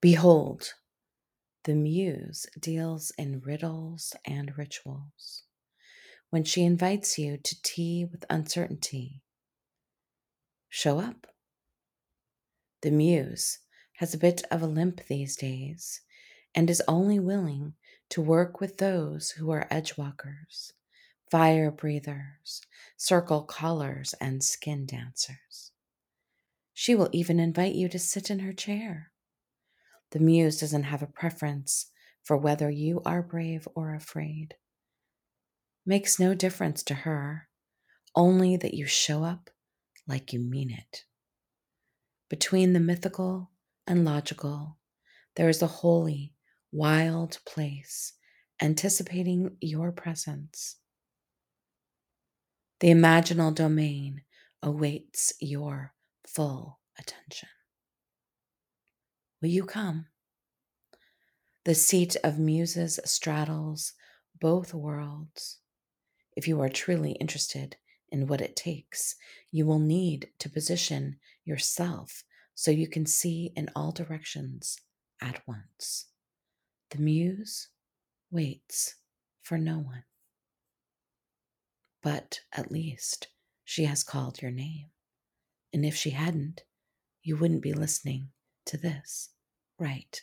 Behold, the muse deals in riddles and rituals. When she invites you to tea with uncertainty, show up. The muse has a bit of a limp these days and is only willing to work with those who are edgewalkers, fire breathers, circle callers, and skin dancers. She will even invite you to sit in her chair. The muse doesn't have a preference for whether you are brave or afraid. Makes no difference to her, only that you show up like you mean it. Between the mythical and logical, there is a holy, wild place anticipating your presence. The imaginal domain awaits your full attention. Will you come? The seat of muses straddles both worlds. If you are truly interested in what it takes, you will need to position yourself so you can see in all directions at once. The muse waits for no one. But at least she has called your name. And if she hadn't, you wouldn't be listening to this right.